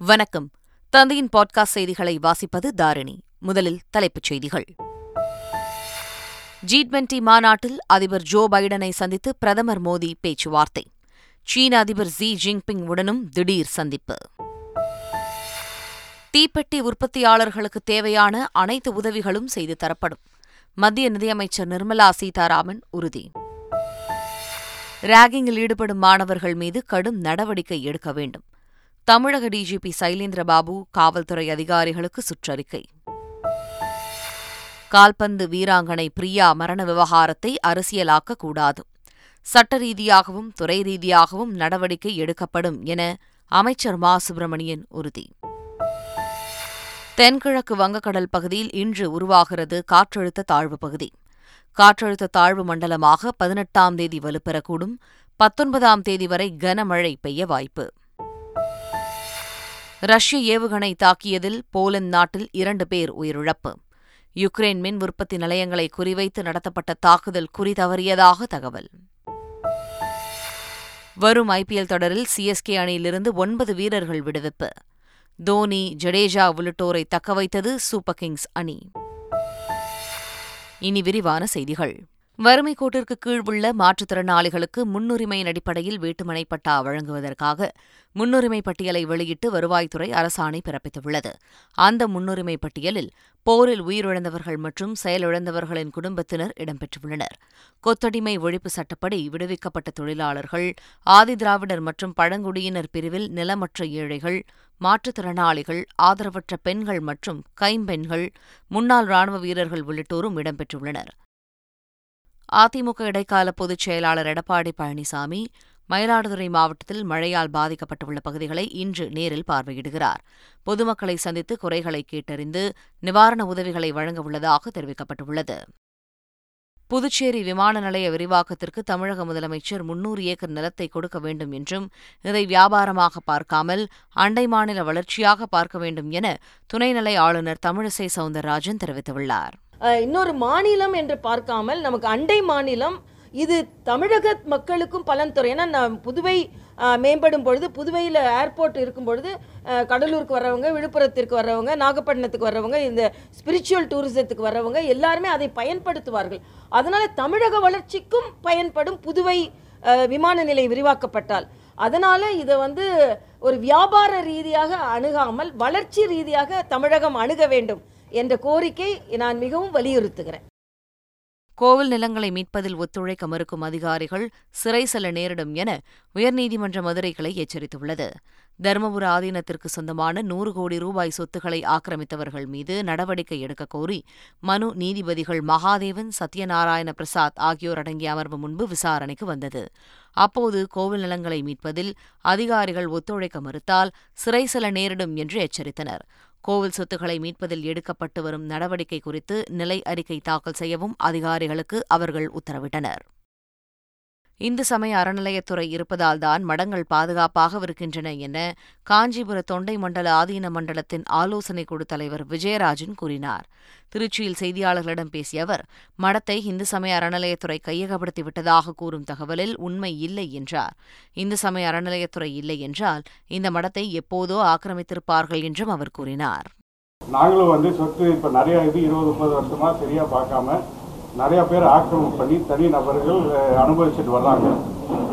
வணக்கம். தந்தையின் பாட்காஸ்ட் செய்திகளை வாசிப்பது தாரிணி. முதலில் தலைப்புச் செய்திகள். ஜி டுவெண்டி மாநாட்டில் அதிபர் ஜோ பைடனை சந்தித்து பிரதமர் மோடி பேச்சுவார்த்தை. சீன அதிபர் ஜி ஜின்பிங் உடனும் திடீர் சந்திப்பு. தீப்பெட்டி உற்பத்தியாளர்களுக்கு தேவையான அனைத்து உதவிகளும் செய்து தரப்படும். மத்திய நிதியமைச்சர் நிர்மலா சீதாராமன் உறுதி. ராகிங்கில் ஈடுபடும் மாணவர்கள் மீது கடும் நடவடிக்கை எடுக்க வேண்டும். தமிழக டிஜிபி சைலேந்திரபாபு காவல்துறை அதிகாரிகளுக்கு சுற்றறிக்கை. கால்பந்து வீராங்கனை பிரியா மரண விவகாரத்தை அரசியலாக்க கூடாது சட்ட ரீதியாகவும் துறை ரீதியாகவும் நடவடிக்கை எடுக்கப்படும் என அமைச்சர் மா. சுப்பிரமணியன் உறுதி. தென்கிழக்கு வங்கக்கடல் பகுதியில் இன்று உருவாகிறது காற்றழுத்த தாழ்வு பகுதி. காற்றழுத்த தாழ்வு மண்டலமாக பதினெட்டாம் தேதி வலுப்பெறக்கூடும். பத்தொன்பதாம் தேதி வரை கனமழை பெய்ய வாய்ப்பு. ரஷ்ய ஏவுகணை தாக்கியதில் போலந்து நாட்டில் இரண்டு பேர் உயிரிழப்பு. யுக்ரைன் மின் உற்பத்தி நிலையங்களை குறிவைத்து நடத்தப்பட்ட தாக்குதல் குறிதவறியதாக தகவல். வரும் ஐபிஎல் தொடரில் சிஎஸ்கே அணியிலிருந்து ஒன்பது வீரர்கள் விடுவிப்பு. தோனி ஜடேஜா உள்ளிட்டோரை தக்கவைத்தது சூப்பர் கிங்ஸ் அணி. இனி விரிவான செய்திகள். வறுமை கோட்டிற்கு கீழ் உள்ள மாற்றுத்திறனாளிகளுக்கு முன்னுரிமையின் அடிப்படையில் வீட்டுமனை பட்டா வழங்குவதற்காக முன்னுரிமை பட்டியலை வெளியிட்டு வருவாய்த்துறை அரசாணை பிறப்பித்துள்ளது. அந்த முன்னுரிமை பட்டியலில் போரில் உயிரிழந்தவர்கள் மற்றும் செயலிழந்தவர்களின் குடும்பத்தினர் இடம்பெற்றுள்ளனர். கொத்தடிமை ஒழிப்பு சட்டப்படி விடுவிக்கப்பட்ட தொழிலாளர்கள் ஆதிதிராவிடர் மற்றும் பழங்குடியினர் பிரிவில் நிலமற்ற ஏழைகள் மாற்றுத்திறனாளிகள் ஆதரவற்ற பெண்கள் மற்றும் கைம்பெண்கள் முன்னாள் ராணுவ வீரர்கள் உள்ளிட்டோரும் இடம்பெற்றுள்ளனர். அதிமுக இடைக்கால பொதுச் செயலாளர் எடப்பாடி பழனிசாமி மயிலாடுதுறை மாவட்டத்தில் மழையால் பாதிக்கப்பட்டுள்ள பகுதிகளை இன்று நேரில் பார்வையிடுகிறார். பொதுமக்களை சந்தித்து குறைகளை கேட்டறிந்து நிவாரண உதவிகளை வழங்க உள்ளதாக தெரிவிக்கப்பட்டுள்ளது. புதுச்சேரி விமான நிலைய விரிவாக்கத்திற்கு தமிழக முதலமைச்சர் முன்னூறு ஏக்கர் நிலத்தை கொடுக்க வேண்டும் என்றும் இதை வியாபாரமாக பார்க்காமல் அண்டை மாநில வளர்ச்சியாக பார்க்க வேண்டும் என துணைநிலை ஆளுநர் தமிழிசை சவுந்தரராஜன் தெரிவித்துள்ளார். இன்னொரு மாநிலம் என்று பார்க்காமல் நமக்கு அண்டை மாநிலம் இது தமிழக மக்களுக்கும் பலன் தரும். ஏன்னா நான் புதுவை மேம்படும் பொழுது புதுவையில் ஏர்போர்ட் இருக்கும் பொழுது கடலூருக்கு வர்றவங்க விழுப்புரத்திற்கு வர்றவங்க நாகப்பட்டினத்துக்கு வர்றவங்க இந்த ஸ்பிரிச்சுவல் டூரிசத்துக்கு வர்றவங்க எல்லாருமே அதை பயன்படுத்துவார்கள். அதனால் தமிழக வளர்ச்சிக்கும் பயன்படும் புதுவை விமான நிலையம் விரிவாக்கப்பட்டால். அதனால் இதை வந்து ஒரு வியாபார ரீதியாக அணுகாமல் வளர்ச்சி ரீதியாக தமிழகம் அணுக வேண்டும். என்ற கோரிக்கை நான் மிகவும் வலியுறுத்துகிறேன். கோவில் நிலங்களை மீட்பதில் ஒத்துழைக்க மறுக்கும் அதிகாரிகள் சிறை செல்ல நேரிடும் என உயர்நீதிமன்ற மதுரை கிளை எச்சரித்துள்ளது. தருமபுர ஆதீனத்திற்கு சொந்தமான நூறு கோடி ரூபாய் சொத்துக்களை ஆக்கிரமித்தவர்கள் மீது நடவடிக்கை எடுக்க கோரி மனு நீதிபதிகள் மகாதேவன் சத்யநாராயண பிரசாத் ஆகியோர் அடங்கிய அமர்வு முன்பு விசாரணைக்கு வந்தது. அப்போது கோவில் நிலங்களை மீட்பதில் அதிகாரிகள் ஒத்துழைக்க மறுத்தால் சிறை செல்ல நேரிடும் என்று எச்சரித்தனர். கோவில் சொத்துக்களை மீட்பதில் எடுக்கப்பட்டு வரும் நடவடிக்கை குறித்து நிலை அறிக்கை தாக்கல் செய்யவும் அதிகாரிகளுக்கு அவர்கள் உத்தரவிட்டனர். இந்து சமய அறநிலையத்துறை இருப்பதால்தான் மடங்கள் பாதுகாப்பாக இருக்கின்றன என காஞ்சிபுர தொண்டை மண்டல ஆதீன மண்டலத்தின் ஆலோசனைக் குழு தலைவர் விஜயராஜன் கூறினார். திருச்சியில் செய்தியாளர்களிடம் பேசிய அவர் மடத்தை இந்து சமய அறநிலையத்துறை கையகப்படுத்தி விட்டதாக கூறும் தகவலில் உண்மை இல்லை என்றார். இந்து சமய அறநிலையத்துறை இல்லை என்றால் இந்த மடத்தை எப்போதோ ஆக்கிரமித்திருப்பார்கள் என்றும் அவர் கூறினார். நாங்களும் வந்து சொத்து இப்ப நிறைய இது இருபது முப்பது வருஷமா சரியா பார்க்காம நிறைய பேர் ஆக்கிரமிப்பு பண்ணி தனி நபர்கள் அனுபவிச்சுட்டு வர்றாங்க.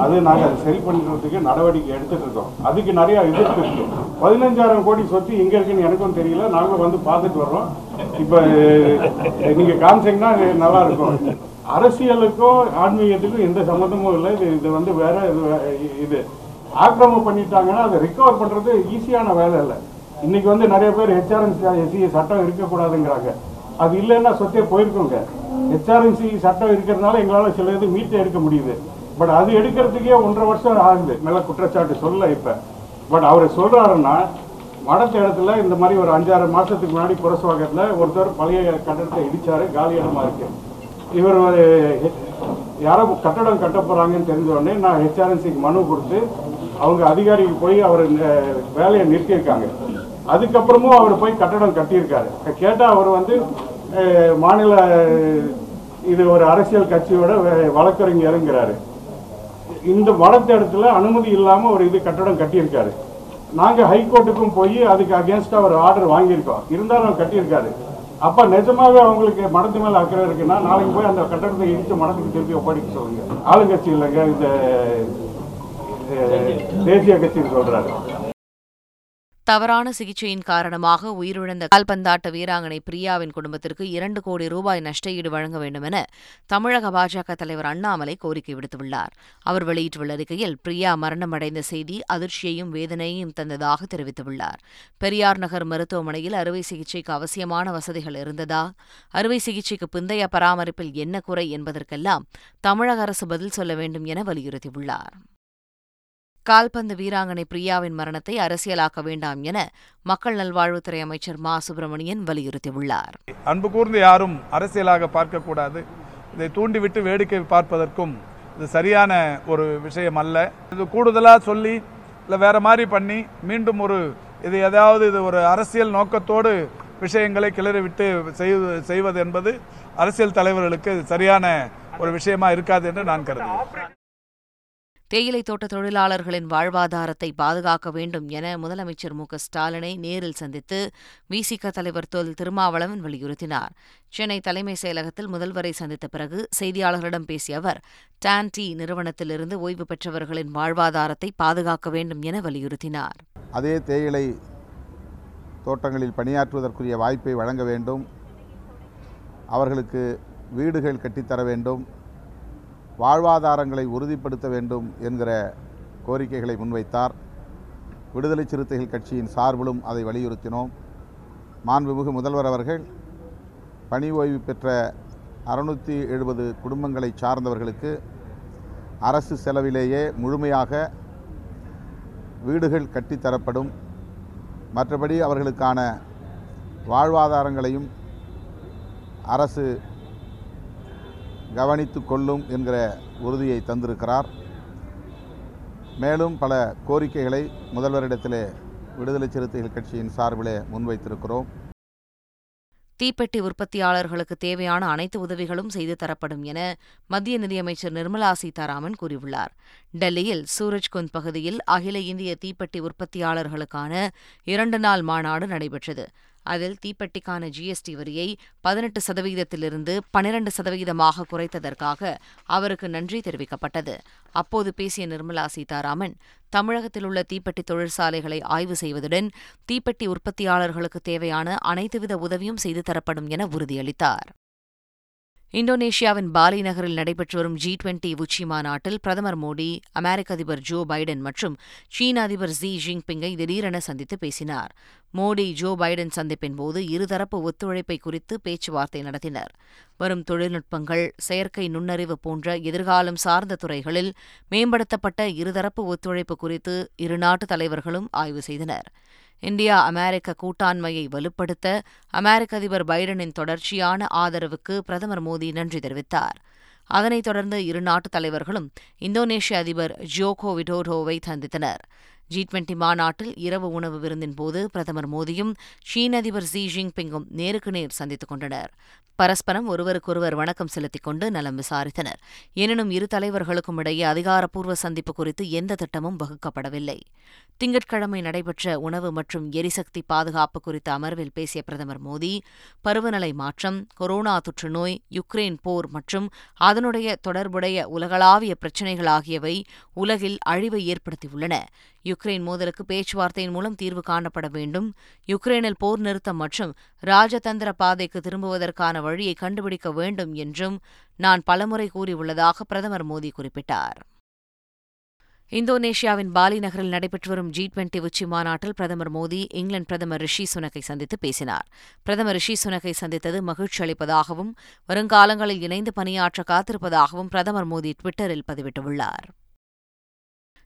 அது நாங்கள் அதை சரி பண்ணுறதுக்கு நடவடிக்கை எடுத்துட்டு இருக்கோம். அதுக்கு நிறைய எதிர்ப்பு இருக்கு. பதினஞ்சாயிரம் கோடி சொத்து எங்கே இருக்குன்னு எனக்கும் தெரியல. நாங்களும் வந்து பார்த்துட்டு வர்றோம். இப்போ நீங்கள் காமிச்சிங்கன்னா நல்லா இருக்கும். அரசியலுக்கும் ஆன்மீகத்துக்கும் எந்த சம்மந்தமும் இல்லை. இது இது வந்து வேற இது ஆக்கிரமம் பண்ணிட்டாங்கன்னா அதை ரிகவர் பண்ணுறது ஈஸியான வேலை இல்லை. இன்னைக்கு வந்து நிறைய பேர் ஹெச்ஆர்என்சி சட்டம் இருக்கக்கூடாதுங்கிறாங்க. அது இல்லைன்னா சொத்தே போயிருக்கோங்க. ஹெச்ஆர்என்சி சட்டம் இருக்கிறதுனால எங்களால் சில இது மீட்டு எடுக்க முடியுது. பட் அது எடுக்கிறதுக்கே ஒன்றரை வருஷம் ஆகுது. மேல குற்றச்சாட்டு சொல்ல இப்போ. பட் அவர் சொல்கிறாருன்னா மடத்த இடத்துல இந்த மாதிரி ஒரு அஞ்சாறு மாதத்துக்கு முன்னாடி புரசவாக்கத்தில் ஒருத்தர் பழைய கட்டடத்தை இடித்தார் காலி இடமா இருக்கு. இவர் ஒரு யாரோ கட்டடம் கட்ட போகிறாங்கன்னு தெரிஞ்ச உடனே நான் ஹெச்ஆர்என்சிக்கு மனு கொடுத்து அவங்க அதிகாரிக்கு போய் அவர் வேலையை நிறுத்தியிருக்காங்க. அதுக்கப்புறமும் அவர் போய் கட்டடம் கட்டியிருக்காரு. கேட்டால் அவர் வந்து மாநில இது ஒரு அரசியல் கட்சியோட வழக்கறிஞருங்கிறாரு. இந்த வளர்த்த இடத்துல அனுமதி இல்லாமல் ஒரு இது கட்டடம் கட்டியிருக்காரு. நாங்க ஹைகோர்ட்டுக்கும் போய் அதுக்கு அகேன்ஸ்டாக ஒரு ஆர்டர் வாங்கியிருக்கோம். இருந்தாலும் அவர் கட்டியிருக்காரு. அப்போ நிஜமாவே அவங்களுக்கு மடத்து மேல அக்கறை இருக்குன்னா நாளைக்கு போய் அந்த கட்டடத்தை இடித்து மடத்துக்கு திருப்பி ஒப்படைக்க சொல்லுங்க. ஆளுங்கட்சி இல்லைங்க இந்த தேசிய கட்சின்னு சொல்றாரு. தவறான சிகிச்சையின் காரணமாக உயிரிழந்த கால்பந்தாட்ட வீராங்கனை பிரியாவின் குடும்பத்திற்கு இரண்டு கோடி ரூபாய் நஷ்டஈடு வழங்க வேண்டும் என தமிழக பாஜக தலைவர் அண்ணாமலை கோரிக்கை விடுத்துள்ளார். அவர் வெளியிட்டுள்ள அறிக்கையில் பிரியா மரணமடைந்த செய்தி அதிர்ச்சியையும் வேதனையையும் தந்ததாக தெரிவித்துள்ளார். பெரியார் நகர் மருத்துவமனையில் அறுவை சிகிச்சைக்கு அவசியமான வசதிகள் இருந்ததா? அறுவை சிகிச்சைக்கு பிந்தைய பராமரிப்பில் என்ன குறை என்பதற்கெல்லாம் தமிழக அரசு பதில் சொல்ல வேண்டும் என வலியுறுத்தியுள்ளார். கால்பந்து வீராங்கனை பிரியாவின் மரணத்தை அரசியலாக்க வேண்டாம் என மக்கள் நல்வாழ்வுத்துறை அமைச்சர் மா. சுப்பிரமணியன் வலியுறுத்தியுள்ளார். அன்பு கூர்ந்து யாரும் அரசியலாக பார்க்கக்கூடாது. இதை தூண்டிவிட்டு வேடிக்கை பார்ப்பதற்கும் இது சரியான ஒரு விஷயம் அல்ல. இது கூடுதலாக சொல்லி இல்லை வேற மாதிரி பண்ணி மீண்டும் ஒரு இது ஏதாவது இது ஒரு அரசியல் நோக்கத்தோடு விஷயங்களை கிளறிவிட்டு செய்வது செய்வது என்பது அரசியல் தலைவர்களுக்கு சரியான ஒரு விஷயமா இருக்காது என்று நான் கருதுகிறேன். தேயிலை தோட்ட தொழிலாளர்களின் வாழ்வாதாரத்தை பாதுகாக்க வேண்டும் என முதலமைச்சர் மு. ஸ்டாலினை நேரில் சந்தித்து விசிக தலைவர் தொல். திருமாவளவன் வலியுறுத்தினார். சென்னை தலைமைச் செயலகத்தில் முதல்வரை சந்தித்த பிறகு செய்தியாளர்களிடம் பேசிய அவர் டான் டி நிறுவனத்திலிருந்து ஓய்வு பெற்றவர்களின் வாழ்வாதாரத்தை பாதுகாக்க வேண்டும் என வலியுறுத்தினார். அதே தேயிலை தோட்டங்களில் பணியாற்றுவதற்குரிய வாய்ப்பை வழங்க வேண்டும். அவர்களுக்கு வீடுகள் கட்டித்தர வேண்டும். வாழ்வாதாரங்களை உறுதிப்படுத்த வேண்டும் என்கிற கோரிக்கைகளை முன்வைத்தார். விடுதலை சிறுத்தைகள் கட்சியின் சார்பிலும் அதை வலியுறுத்தினோம். மாண்புமிகு முதல்வர் அவர்கள் பணி ஓய்வு பெற்ற அறுநூற்றி எழுபது குடும்பங்களை சார்ந்தவர்களுக்கு அரசு செலவிலேயே முழுமையாக வீடுகள் கட்டித்தரப்படும் மற்றபடி அவர்களுக்கான வாழ்வாதாரங்களையும் அரசு கவனித்து கொள்ளும் என்கிற உறுதியை தந்திருக்கிறார். மேலும் பல கோரிக்கைகளை முதல்வரிடத்திலே விடுதலை சிறுத்தைகள் கட்சியின் சார்பிலே முன்வைத்திருக்கிறோம். தீப்பெட்டி உற்பத்தியாளர்களுக்கு தேவையான அனைத்து உதவிகளும் செய்து தரப்படும் என மத்திய நிதியமைச்சர் நிர்மலா சீதாராமன் கூறியுள்ளார். டெல்லியில் சூரஜ்குந்த் பகுதியில் அகில இந்திய தீப்பெட்டி உற்பத்தியாளர்களுக்கான இரண்டு நாள் மாநாடு நடைபெற்றது. அதில் தீப்பெட்டிக்கான ஜிஎஸ்டி வரியை பதினெட்டு சதவீதத்திலிருந்து பனிரண்டு சதவீதமாக குறைத்ததற்காக அவருக்கு நன்றி தெரிவிக்கப்பட்டது. அப்போது பேசிய நிர்மலா சீதாராமன் தமிழகத்தில் உள்ள தீப்பெட்டி தொழிற்சாலைகளை ஆய்வு செய்வதுடன் தீப்பெட்டி உற்பத்தியாளர்களுக்கு தேவையான அனைத்துவித உதவியும் செய்து தரப்படும் என உறுதியளித்தார். இந்தோனேஷியாவின் பாலி நகரில் நடைபெற்று வரும் ஜி டுவெண்டி உச்சி மாநாட்டில் பிரதமர் மோடி அமெரிக்க அதிபர் ஜோ பைடன் மற்றும் சீன அதிபர் ஜி ஜின்பிங்கை திடீரென சந்தித்து பேசினார். மோடி ஜோ பைடன் சந்திப்பின் போது இருதரப்பு ஒத்துழைப்பை குறித்து பேச்சுவார்த்தை நடத்தினர். வரும் தொழில்நுட்பங்கள் செயற்கை நுண்ணறிவு போன்ற எதிர்காலம் சார்ந்த துறைகளில் மேம்படுத்தப்பட்ட இருதரப்பு ஒத்துழைப்பு குறித்து இரு நாட்டு தலைவர்களும் ஆய்வு செய்தனர். இந்தியா அமெரிக்க கூட்டாண்மையை வலுப்படுத்த அமெரிக்க அதிபர் பைடனின் தொடர்ச்சியான ஆதரவுக்கு பிரதமர் மோடி நன்றி தெரிவித்தார். அதனைத் தொடர்ந்து இரு நாட்டு தலைவர்களும் இந்தோனேஷிய அதிபர் ஜோகோ விடோடோவை சந்தித்தனர். ஜி டுவெண்டி மாநாட்டில் இரவு உணவு விருந்தின் போது பிரதமர் மோடியும் சீன அதிபர் ஜி ஜின்பிங்கும் நேருக்கு நேர் சந்தித்துக் கொண்டனர். பரஸ்பரம் ஒருவருக்கொருவர் வணக்கம் செலுத்திக் கொண்டு நலம் விசாரித்தனர். எனினும் இரு தலைவர்களுக்கும் இடையே அதிகாரப்பூர்வ சந்திப்பு குறித்து எந்த திட்டமும் வகுக்கப்படவில்லை. திங்கட்கிழமை நடைபெற்ற உணவு மற்றும் எரிசக்தி பாதுகாப்பு குறித்த அமர்வில் பேசிய பிரதமர் மோடி பருவநிலை மாற்றம் கொரோனா தொற்றுநோய் யுக்ரைன் போர் மற்றும் அதனுடைய தொடர்புடைய உலகளாவிய பிரச்சினைகள் ஆகியவை உலகில் அழிவை ஏற்படுத்தியுள்ளன. யுக்ரைன் மோதலுக்கு பேச்சுவார்த்தையின் மூலம் தீர்வு காணப்பட வேண்டும். யுக்ரைனில் போர் நிறுத்தம் மற்றும் ராஜதந்திர பாதைக்கு திரும்புவதற்கான வழியை கண்டுபிடிக்க வேண்டும் என்றும் நான் பலமுறை கூறியுள்ளதாக பிரதமர் மோடி குறிப்பிட்டார். இந்தோனேஷியாவின் பாலி நகரில் நடைபெற்று வரும் ஜி டுவெண்டி உச்சி மாநாட்டில் பிரதமர் மோடி இங்கிலாந்து பிரதமர் ரிஷி சுனக்கை சந்தித்து பேசினார். பிரதமர் ரிஷி சுனக்கை சந்தித்தது மகிழ்ச்சி அளிப்பதாகவும் வருங்காலங்களில் இணைந்து பணியாற்ற காத்திருப்பதாகவும் பிரதமர் மோடி டுவிட்டரில் பதிவிட்டுள்ளார்.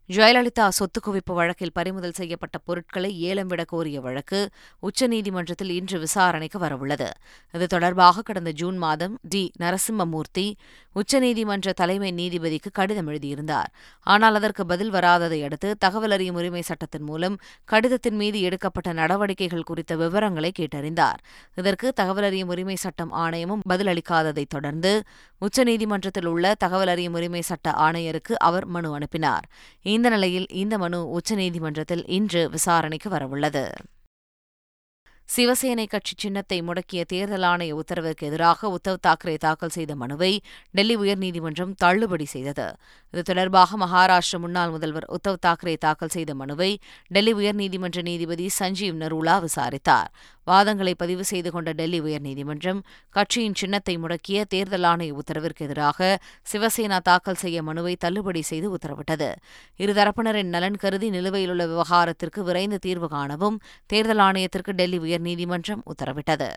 ஜெயலலிதா சொத்து குவிப்பு வழக்கில் பறிமுதல் செய்யப்பட்ட பொருட்களை ஏலம் விட கோரிய வழக்கு உச்சநீதிமன்றத்தில் இன்று விசாரணைக்கு வரவுள்ளது. இது தொடர்பாக கடந்த ஜூன் மாதம் டி. நரசிம்மமூர்த்தி உச்சநீதிமன்ற தலைமை நீதிபதிக்கு கடிதம் எழுதியிருந்தார். ஆனால் அதற்கு பதில் வராததை அடுத்து தகவல் அறியும் உரிமை சட்டத்தின் மூலம் கடிதத்தின் மீது எடுக்கப்பட்ட நடவடிக்கைகள் குறித்த விவரங்களை கேட்டறிந்தார். இதற்கு தகவல் அறியும் உரிமை சட்டம் ஆணையமும் பதிலளிக்காததைத் தொடர்ந்து உச்சநீதிமன்றத்தில் உள்ள தகவல் அறியும் உரிமை சட்ட ஆணையருக்கு அவர் மனு அனுப்பினார். இந்த நிலையில் இந்த மனு உச்சநீதிமன்றத்தில் இன்று விசாரணைக்கு வரவுள்ளது. சிவசேனை கட்சி சின்னத்தை முடக்கிய தேர்தல் ஆணைய உத்தரவிற்கு எதிராக உத்தவ் தாக்கரே தாக்கல் செய்த மனுவை டெல்லி உயர்நீதிமன்றம் தள்ளுபடி செய்தது. இது தொடர்பாக மகாராஷ்டிர முன்னாள் முதல்வர் உத்தவ் தாக்கரே தாக்கல் செய்த மனுவை டெல்லி உயர்நீதிமன்ற நீதிபதி சஞ்சீவ் நரூலா விசாரித்தார். வாதங்களை பதிவு செய்து கொண்ட டெல்லி உயர்நீதிமன்றம் கட்சியின் சின்னத்தை முடக்கிய தேர்தல் ஆணைய உத்தரவிற்கு எதிராக சிவசேனா தாக்கல் செய்ய மனுவை தள்ளுபடி செய்து உத்தரவிட்டது. இருதரப்பினரின் நலன் கருதி நிலுவையில் உள்ள விவகாரத்திற்கு விரைந்து தீர்வு காணவும் தேர்தல் ஆணையத்திற்கு டெல்லி உயர்நீதிமன்றம் உத்தரவிட்டது.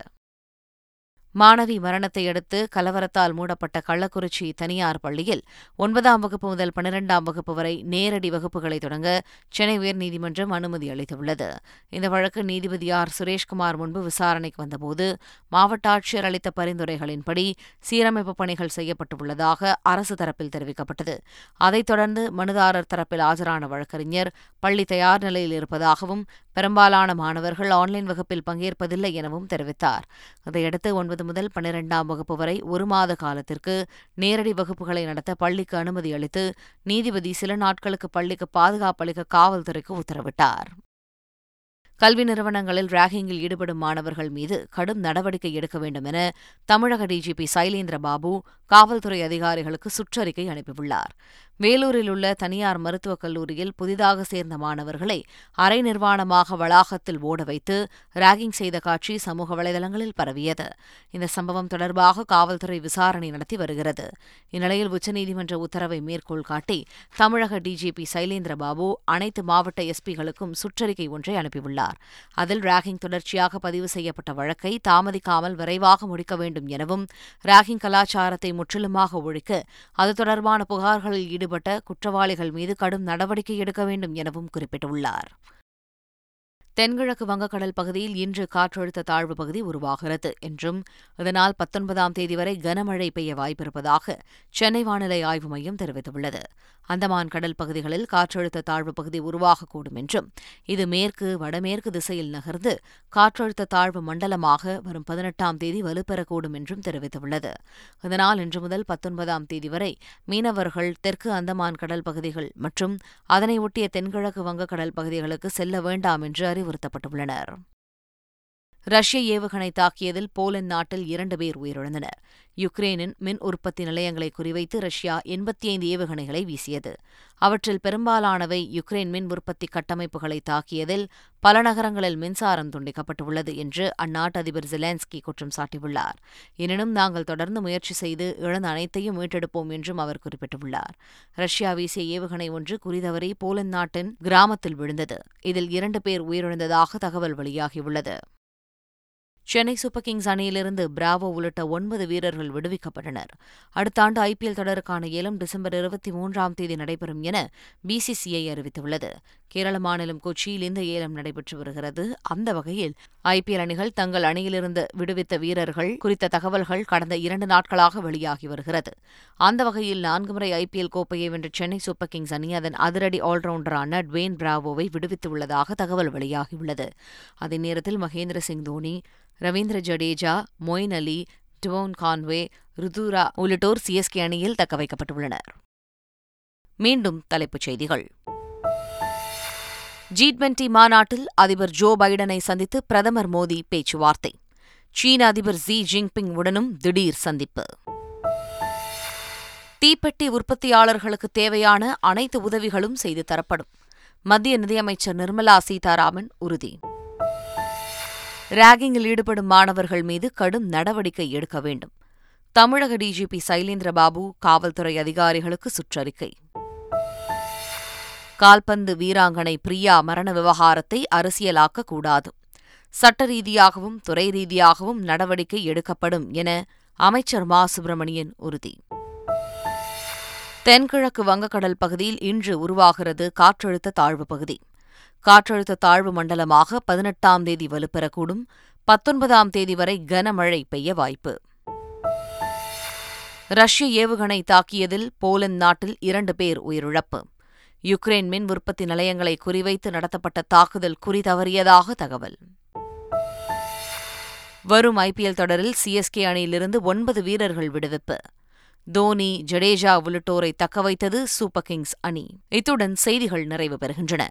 மாணவி மரணத்தை அடுத்து கலவரத்தால் மூடப்பட்ட கள்ளக்குறிச்சி தனியார் பள்ளியில் ஒன்பதாம் வகுப்பு முதல் பன்னிரெண்டாம் வகுப்பு வரை நேரடி வகுப்புகளை தொடங்க சென்னை உயர்நீதிமன்றம் அனுமதி அளித்துள்ளது. இந்த வழக்கு நீதிபதி ஆர். சுரேஷ்குமார் முன்பு விசாரணைக்கு வந்தபோது மாவட்ட ஆட்சியர் அளித்த பரிந்துரைகளின்படி சீரமைப்பு பணிகள் செய்யப்பட்டுள்ளதாக அரசு தரப்பில் தெரிவிக்கப்பட்டது. அதைத் தொடர்ந்து மனுதாரர் தரப்பில் ஆஜரான வழக்கறிஞர் பள்ளி தயார் நிலையில் இருப்பதாகவும் பெரும்பாலான மாணவர்கள் ஆன்லைன் வகுப்பில் பங்கேற்பதில்லை எனவும் தெரிவித்தார். இதையடுத்து ஒன்பது முதல் பன்னிரெண்டாம் வகுப்பு வரை ஒரு மாத காலத்திற்கு நேரடி வகுப்புகளை நடத்த பள்ளிக்கு அனுமதி அளித்து நீதிபதி சில நாட்களுக்கு பள்ளிக்கு பாதுகாப்பு அளிக்க காவல்துறைக்கு உத்தரவிட்டார். கல்வி நிறுவனங்களில் ராகிங்கில் ஈடுபடும் மாணவர்கள் மீது கடும் நடவடிக்கை எடுக்க வேண்டும் என தமிழக டிஜிபி சைலேந்திர பாபு காவல்துறை அதிகாரிகளுக்கு சுற்றறிக்கை அனுப்பியுள்ளார். வேலூரில் உள்ள தனியார் மருத்துவக் கல்லூரியில் புதிதாக சேர்ந்த மாணவர்களை அரை நிர்வாணமாக வளாகத்தில் ஓட வைத்து ராகிங் செய்த காட்சி சமூக வலைதளங்களில் பரவியது. இந்த சம்பவம் தொடர்பாக காவல்துறை விசாரணை நடத்தி வருகிறது. இந்நிலையில் உச்சநீதிமன்ற உத்தரவை மேற்கோள் காட்டி தமிழக டிஜிபி சைலேந்திர பாபு அனைத்து மாவட்ட எஸ்பிகளுக்கும் சுற்றறிக்கை ஒன்றை அனுப்பியுள்ளார். அதில் ராகிங் தொடர்ச்சியாக பதிவு செய்யப்பட்ட வழக்கை தாமதிக்காமல் விரைவாக முடிக்க வேண்டும் எனவும் ராகிங் கலாச்சாரத்தை முற்றிலுமாக ஒழிக்க அது தொடர்பான புகார்களில் ஈடுபட்ட குற்றவாளிகள் மீது கடும் நடவடிக்கை எடுக்க வேண்டும் எனவும் குறிப்பிட்டுள்ளார். தென்கிழக்கு வங்கக்கடல் பகுதியில் இன்று காற்றழுத்த தாழ்வு பகுதி உருவாகிறது என்றும் இதனால் பத்தொன்பதாம் தேதி வரை கனமழை பெய்ய வாய்ப்பிருப்பதாக சென்னை வானிலை ஆய்வு மையம் தெரிவித்துள்ளது. அந்தமான் கடல் பகுதிகளில் காற்றழுத்த தாழ்வு பகுதி உருவாகக்கூடும் என்றும் இது மேற்கு வடமேற்கு திசையில் நகர்ந்து காற்றழுத்த தாழ்வு மண்டலமாக வரும் பதினெட்டாம் தேதி வலுப்பெறக்கூடும் என்றும் தெரிவித்துள்ளது. இதனால் இன்று முதல் பத்தொன்பதாம் தேதி வரை மீனவர்கள் தெற்கு அந்தமான் கடல் பகுதிகள் மற்றும் அதனை ஒட்டிய தென்கிழக்கு வங்கக்கடல் பகுதிகளுக்கு செல்ல வேண்டாம் என்று அறிவுறுத்தப்பட்டுள்ளனர். ரஷ்ய ஏவுகணை தாக்கியதில் போலந்து நாட்டில் இரண்டு பேர் உயிரிழந்தனர். யுக்ரேனின் மின் உற்பத்தி நிலையங்களை குறிவைத்து ரஷ்யா எண்பத்தி ஐந்து ஏவுகணைகளை வீசியது. அவற்றில் பெரும்பாலானவை யுக்ரைன் மின் உற்பத்தி கட்டமைப்புகளை தாக்கியதில் பல நகரங்களில் மின்சாரம் துண்டிக்கப்பட்டுள்ளது என்று அந்நாட்டு அதிபர் ஜெலன்ஸ்கி குற்றம் சாட்டியுள்ளார். எனினும் நாங்கள் தொடர்ந்து முயற்சி செய்து இழந்த அனைத்தையும் மீட்டெடுப்போம் என்றும் அவர் குறிப்பிட்டுள்ளார். ரஷ்யா வீசிய ஏவுகணை ஒன்று குறிதவறி போலந்து நாட்டின் கிராமத்தில் விழுந்தது. இதில் இரண்டு பேர் உயிரிழந்ததாக தகவல் வெளியாகியுள்ளது. சென்னை சூப்பர் கிங்ஸ் அணியிலிருந்து பிராவோ உள்ளிட்ட ஒன்பது வீரர்கள் விடுவிக்கப்பட்டனர். அடுத்த ஆண்டு ஐபிஎல் தொடருக்கான ஏலம் டிசம்பர் இருபத்தி மூன்றாம் தேதி நடைபெறும் என பிசிசிஐ அறிவித்துள்ளது. கேரள மாநிலம் கொச்சியில் இந்த ஏலம் நடைபெற்று வருகிறது. அந்த வகையில் ஐபிஎல் அணிகள் தங்கள் அணியிலிருந்து விடுவித்த வீரர்கள் குறித்த தகவல்கள் கடந்த இரண்டு நாட்களாக வெளியாகி வருகிறது. அந்த வகையில் நான்கு முறை ஐபிஎல் கோப்பையை வென்ற சென்னை சூப்பர் கிங்ஸ் அணி அதன் அதிரடி ஆல்ரவுண்டரான டுவேன் பிராவோவை விடுவித்துள்ளதாக தகவல் வெளியாகியுள்ளது. அதே நேரத்தில் மகேந்திர சிங் தோனி ரவீந்திர ஜடேஜா மொயின் அலி டுவோன் கான்வே ருதுரா உள்ளிட்டோர் சிஎஸ்கே அணியில் தக்க வைக்கப்பட்டுள்ளனர். மீண்டும் தலைப்புச் செய்திகள். ஜி டுவெண்டி மாநாட்டில் அதிபர் ஜோ பைடனை சந்தித்து பிரதமர் மோடி பேச்சுவார்த்தை. சீன அதிபர் ஜி ஜின்பிங் உடனும் திடீர் சந்திப்பு. தீப்பெட்டி உற்பத்தியாளர்களுக்கு தேவையான அனைத்து உதவிகளும் செய்து தரப்படும். மத்திய நிதியமைச்சர் நிர்மலா சீதாராமன் உறுதி. ராகிங்கில் ஈடுபடும் மாணவர்கள் மீது கடும் நடவடிக்கை எடுக்க வேண்டும். தமிழக டிஜிபி சைலேந்திரபாபு காவல்துறை அதிகாரிகளுக்கு சுற்றறிக்கை. கால்பந்து வீராங்கனை பிரியா மரண விவகாரத்தை அரசியலாக்க கூடாது. சட்ட ரீதியாகவும் துறை ரீதியாகவும் நடவடிக்கை எடுக்கப்படும் என அமைச்சர் மா. சுப்பிரமணியன் உறுதி. தென்கிழக்கு வங்கக்கடல் பகுதியில் இன்று உருவாகிறது காற்றழுத்த தாழ்வு பகுதி. காற்றழுத்த தாழ்வு மண்டலமாக பதினெட்டாம் தேதி வலுப்பெறக்கூடும். பத்தொன்பதாம் தேதி வரை கனமழை பெய்ய வாய்ப்பு. ரஷ்ய ஏவுகணை தாக்கியதில் போலந்து நாட்டில் இரண்டு பேர் உயிரிழப்பு. யுக்ரைன் மின் உற்பத்தி நிலையங்களை குறிவைத்து நடத்தப்பட்ட தாக்குதல் குறிதவறியதாக தகவல். வரும் ஐபிஎல் தொடரில் சிஎஸ்கே அணியிலிருந்து ஒன்பது வீரர்கள் விடுவிப்பு. தோனி ஜடேஜா உள்ளிட்டோரை தக்கவைத்தது சூப்பர் கிங்ஸ் அணி. இத்துடன் செய்திகள் நிறைவு பெறுகின்றன.